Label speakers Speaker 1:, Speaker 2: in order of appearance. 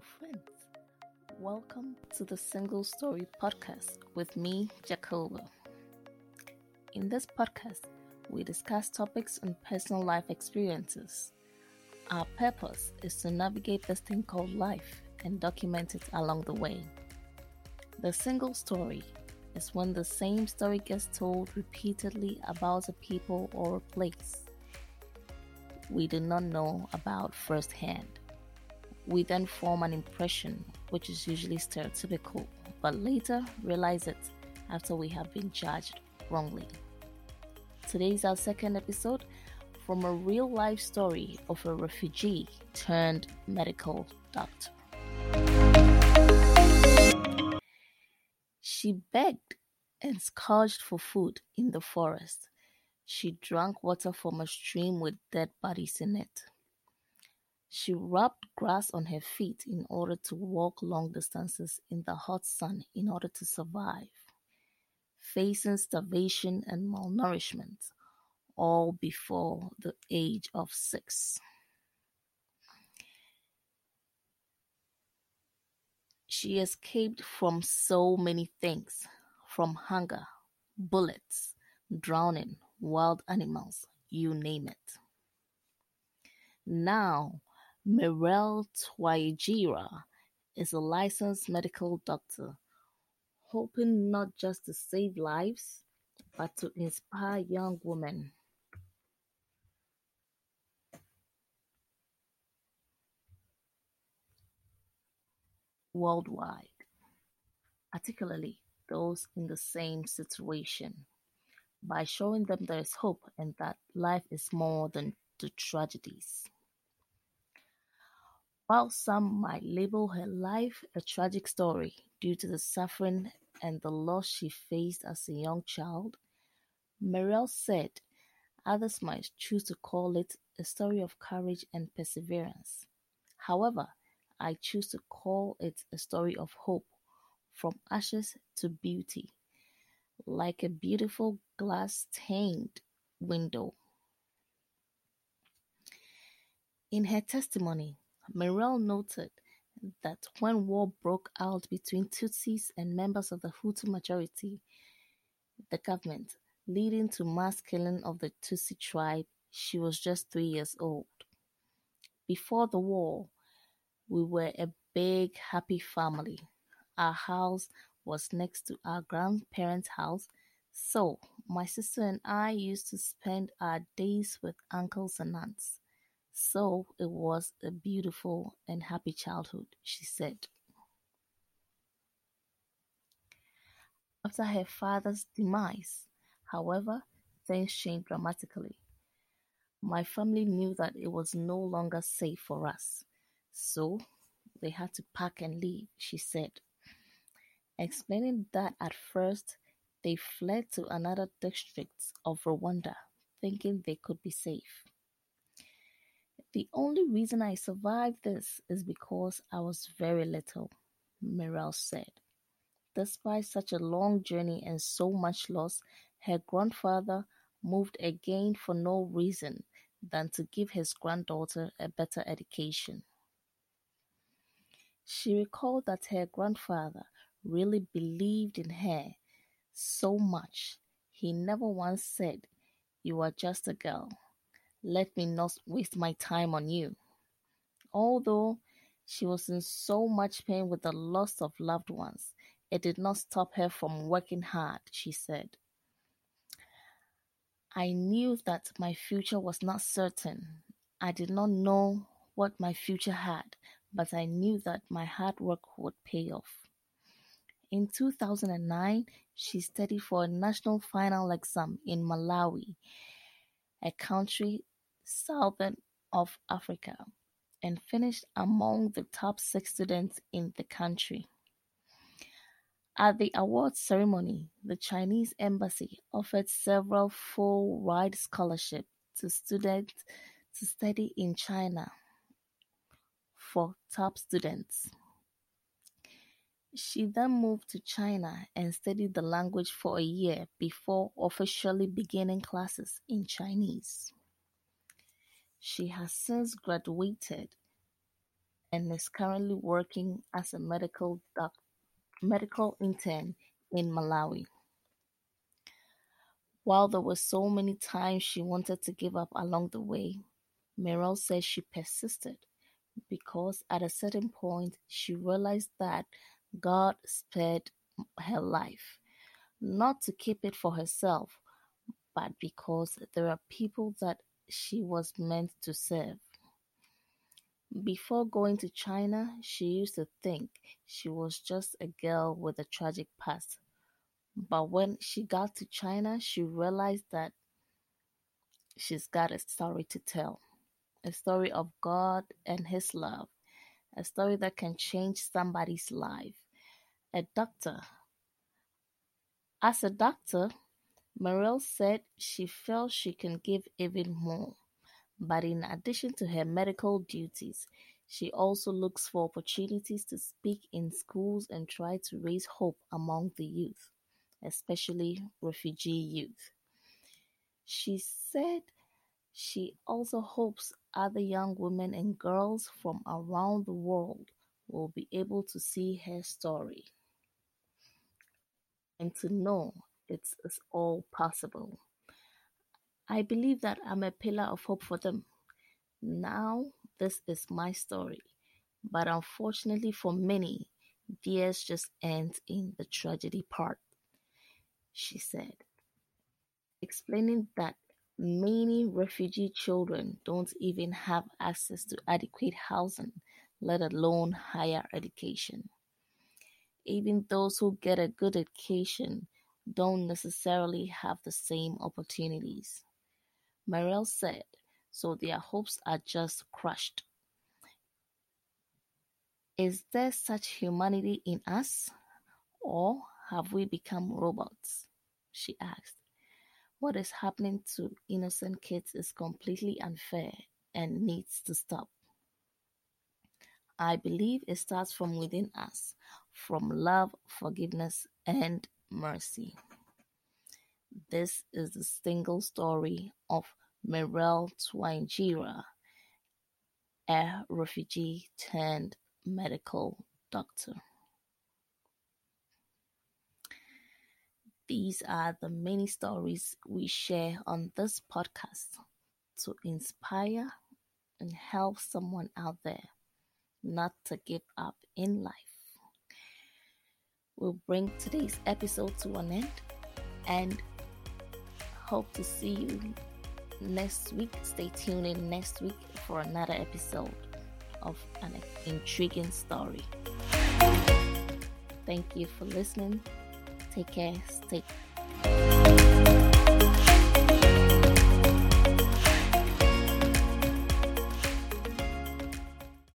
Speaker 1: Friends. Welcome to the Single Story Podcast with me, Jacoba. In this podcast, we discuss topics and personal life experiences. Our purpose is to navigate this thing called life and document it along the way. The single story is when the same story gets told repeatedly about a people or a place we do not know about firsthand. We then form an impression, which is usually stereotypical, but later realize it after we have been judged wrongly. Today is our second episode from a real life story of a refugee turned medical doctor. She begged and scourged for food in the forest. She drank water from a stream with dead bodies in it. She rubbed grass on her feet in order to walk long distances in the hot sun in order to survive, facing starvation and malnourishment, all before the age of six. She escaped from so many things from hunger, bullets, drowning, wild animals, you name it. Now, Mireille Twayigira is a licensed medical doctor, hoping not just to save lives, but to inspire young women. Worldwide, particularly those in the same situation, by showing them there is hope and that life is more than the tragedies. While some might label her life a tragic story due to the suffering and the loss she faced as a young child, Mireille said others might choose to call it a story of courage and perseverance. However, I choose to call it a story of hope, from ashes to beauty, like a beautiful glass stained window. In her testimony, Mireille noted that when war broke out between Tutsis and members of the Hutu majority, the government, leading to mass killing of the Tutsi tribe, she was just three years old. Before the war, we were a big, happy family. Our house was next to our grandparents' house, so my sister and I used to spend our days with uncles and aunts. So it was a beautiful and happy childhood, she said. After her father's demise, however, things changed dramatically. My family knew that it was no longer safe for us, so they had to pack and leave, she said, explaining that at first they fled to another district of Rwanda, thinking they could be safe. The only reason I survived this is because I was very little, Mireille said. Despite such a long journey and so much loss, her grandfather moved again for no reason than to give his granddaughter a better education. She recalled that her grandfather really believed in her so much. He never once said, You are just a girl. Let me not waste my time on you. Although she was in so much pain with the loss of loved ones, it did not stop her from working hard, she said. I knew that my future was not certain. I did not know what my future had, but I knew that my hard work would pay off. In 2009, she studied for a national final exam in Malawi, a country southern of Africa, and finished among the top six students in the country. At the awards ceremony, the Chinese embassy offered several full-ride scholarships to students to study in China for top students. She then moved to China and studied the language for a year before officially beginning classes in Chinese. She has since graduated and is currently working as a medical medical intern in Malawi. While there were so many times she wanted to give up along the way, Mireille says she persisted because at a certain point she realized that God spared her life, not to keep it for herself, but because there are people that she was meant to serve. Before going to China, she used to think she was just a girl with a tragic past. But when she got to China, she realized that she's got a story to tell a story of God and His love, a story that can change somebody's life. A doctor. As a doctor, Mireille said she felt she can give even more. But in addition to her medical duties, she also looks for opportunities to speak in schools and try to raise hope among the youth, especially refugee youth. She said she also hopes other young women and girls from around the world will be able to see her story and to know it is all possible. I believe that I'm a pillar of hope for them. Now, this is my story, but unfortunately for many, theirs just ends in the tragedy part, she said, explaining that many refugee children don't even have access to adequate housing, let alone higher education. Even those who get a good education don't necessarily have the same opportunities. Mireille said, so their hopes are just crushed. Is there such humanity in us? Or have we become robots? She asked. What is happening to innocent kids is completely unfair and needs to stop. I believe it starts from within us, from love, forgiveness, and mercy. This is the single story of Mireille Twayigira, a refugee turned medical doctor. These are the many stories we share on this podcast to inspire and help someone out there not to give up in life. We'll bring today's episode to an end and hope to see you next week. Stay tuned in next week for another episode of an intriguing story. Thank you for listening. Take care. Stay